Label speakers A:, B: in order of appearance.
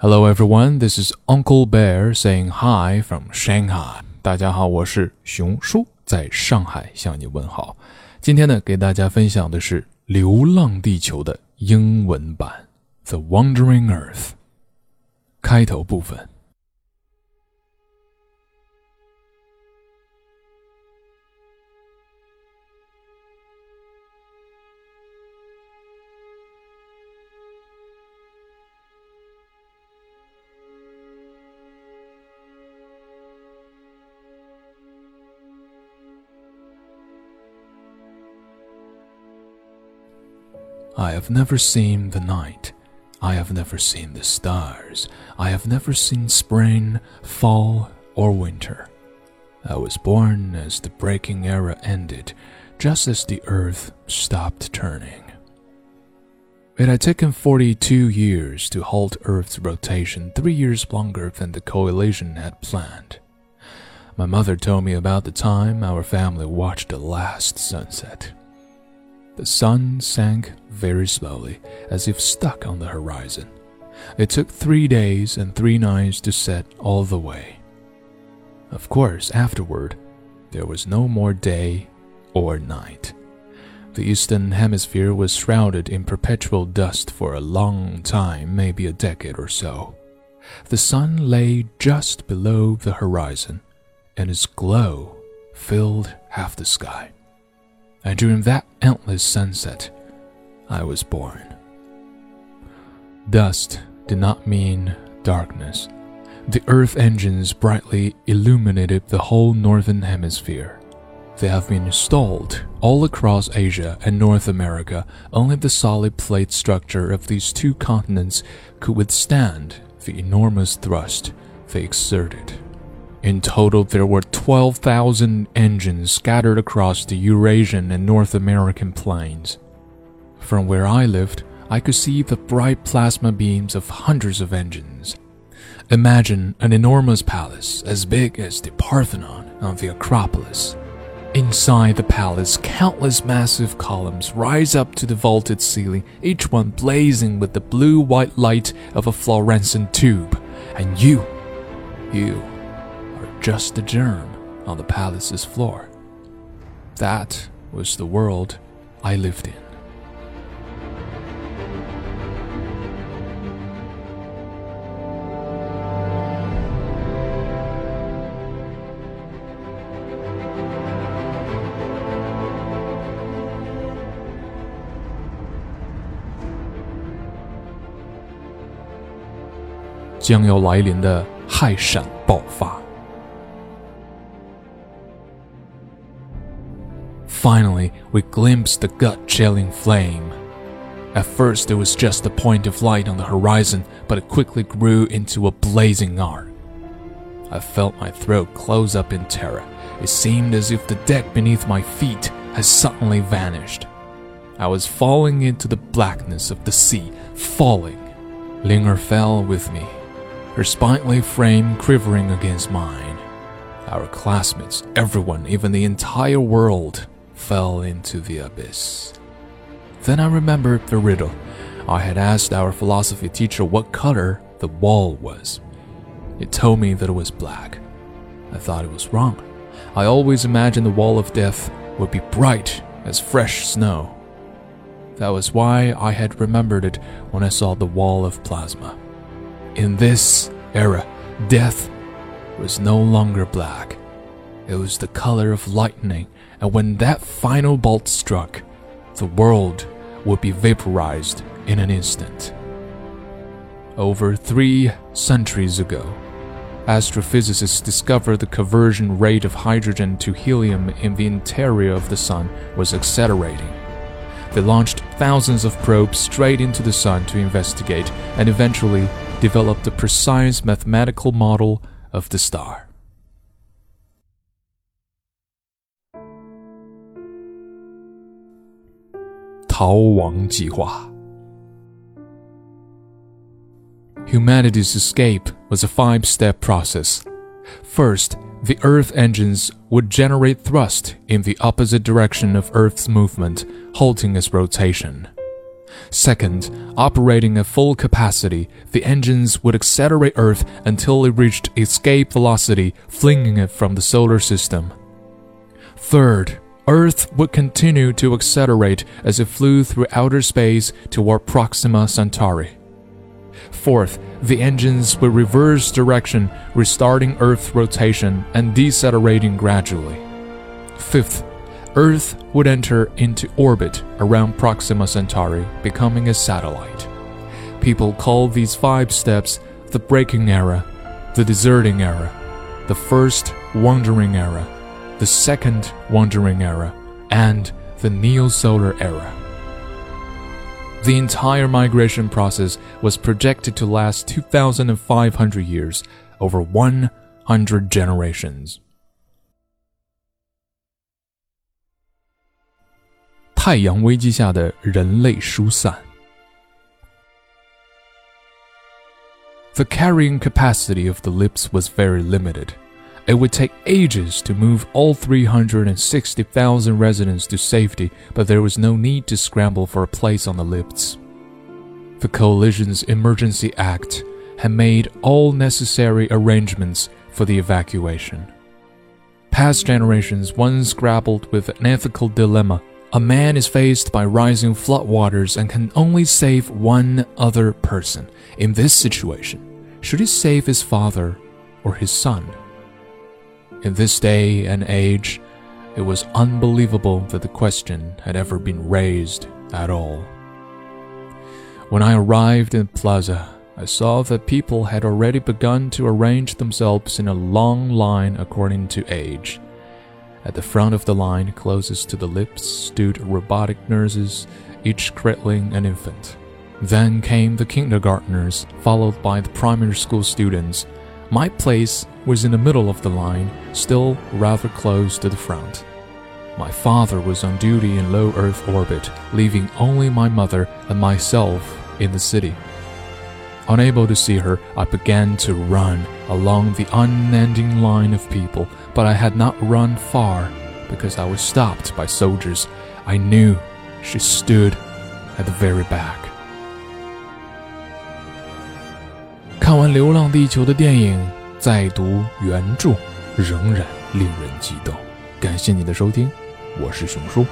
A: Hello everyone, this is Uncle Bear saying hi from Shanghai. 大家好，我是熊叔，在上海向你问好。今天呢，给大家分享的是《流浪地球》的英文版《The Wandering Earth》开头部分。I have never seen the night. I have never seen the stars. I have never seen spring, fall, or winter. I was born as the braking era ended, just as the earth stopped turning. It had taken 42 years to halt Earth's rotation, three years longer than the coalition had planned. My mother told me about the time our family watched the last sunset. The sun sank very slowly, as if stuck on the horizon. It took three days and three nights to set all the way. Of course, afterward, there was no more day or night. The eastern hemisphere was shrouded in perpetual dust for a long time, maybe a decade or so. The sun lay just below the horizon, and its glow filled half the sky and during that endless sunset, I was born. Dust did not mean darkness. The Earth engines brightly illuminated the whole northern hemisphere. They have been installed all across Asia and North America. Only the solid plate structure of these two continents could withstand the enormous thrust they exerted. In total, there were 12,000 engines scattered across the Eurasian and North American plains. From where I lived, I could see the bright plasma beams of hundreds of engines. Imagine an enormous palace as big as the Parthenon on the Acropolis. Inside the palace, countless massive columns rise up to the vaulted ceiling, each one blazing with the blue white light of a fluorescent tube. And you, you, just a germ on the palace's floor. That was the world I lived in. 将要来临的氦闪爆发。 Finally, we glimpsed the gut chilling flame. At first, it was just a point of light on the horizon, but it quickly grew into a blazing arc. I felt my throat close up in terror. It seemed as if the deck beneath my feet had suddenly vanished. I was falling into the blackness of the sea, falling. Ling'er fell with me, her spindly frame quivering against mine. Our classmates, everyone, even the entire world, fell into the abyss. Then I remembered the riddle. I had asked our philosophy teacher what color the wall was. It told me that it was black. I thought it was wrong. I always imagined the wall of death would be bright as fresh snow. That was why I had remembered it when I saw the wall of plasma. In this era, death was no longer black. It was the color of lightning and when that final bolt struck, the world would be vaporized in an instant. Over three centuries ago, astrophysicists discovered the conversion rate of hydrogen to helium in the interior of the Sun was accelerating. They launched thousands of probes straight into the Sun to investigate and eventually developed a precise mathematical model of the star. 逃亡计划. Humanity's escape was a five step process. First, the Earth engines would generate thrust in the opposite direction of Earth's movement, halting its rotation. Second, operating at full capacity, the engines would accelerate Earth until it reached escape velocity, flinging it from the solar system. Third, Earth would continue to accelerate as it flew through outer space toward Proxima Centauri. Fourth, the engines would reverse direction, restarting Earth rotation and decelerating gradually. Fifth, Earth would enter into orbit around Proxima Centauri, becoming a satellite. People call these five steps the braking era, the deserting era, the first wandering era, the second wandering era, and the neo-solar era. The entire migration process was projected to last 2,500 years, over 100 generations. 太阳危机下的人类疏散。The carrying capacity of the lips was very limited. It would take ages to move all 360,000 residents to safety, but there was no need to scramble for a place on the lifts. The coalition's Emergency Act had made all necessary arrangements for the evacuation. Past generations once grappled with an ethical dilemma. A man is faced by rising floodwaters and can only save one other person. In this situation, should he save his father or his son? In this day and age, it was unbelievable that the question had ever been raised at all. When I arrived in the plaza, I saw that people had already begun to arrange themselves in a long line according to age. At the front of the line, closest to the lips, stood robotic nurses, each cradling an infant. Then came the kindergartners, followed by the primary school students. My place was in the middle of the line, still rather close to the front. My father was on duty in low Earth orbit, leaving only my mother and myself in the city. Unable to see her, I began to run along the unending line of people, but I had not run far because I was stopped by soldiers. I knew she stood at the very back. 看完《流浪地球》的电影，再读原著，仍然令人激动。感谢你的收听，我是熊叔。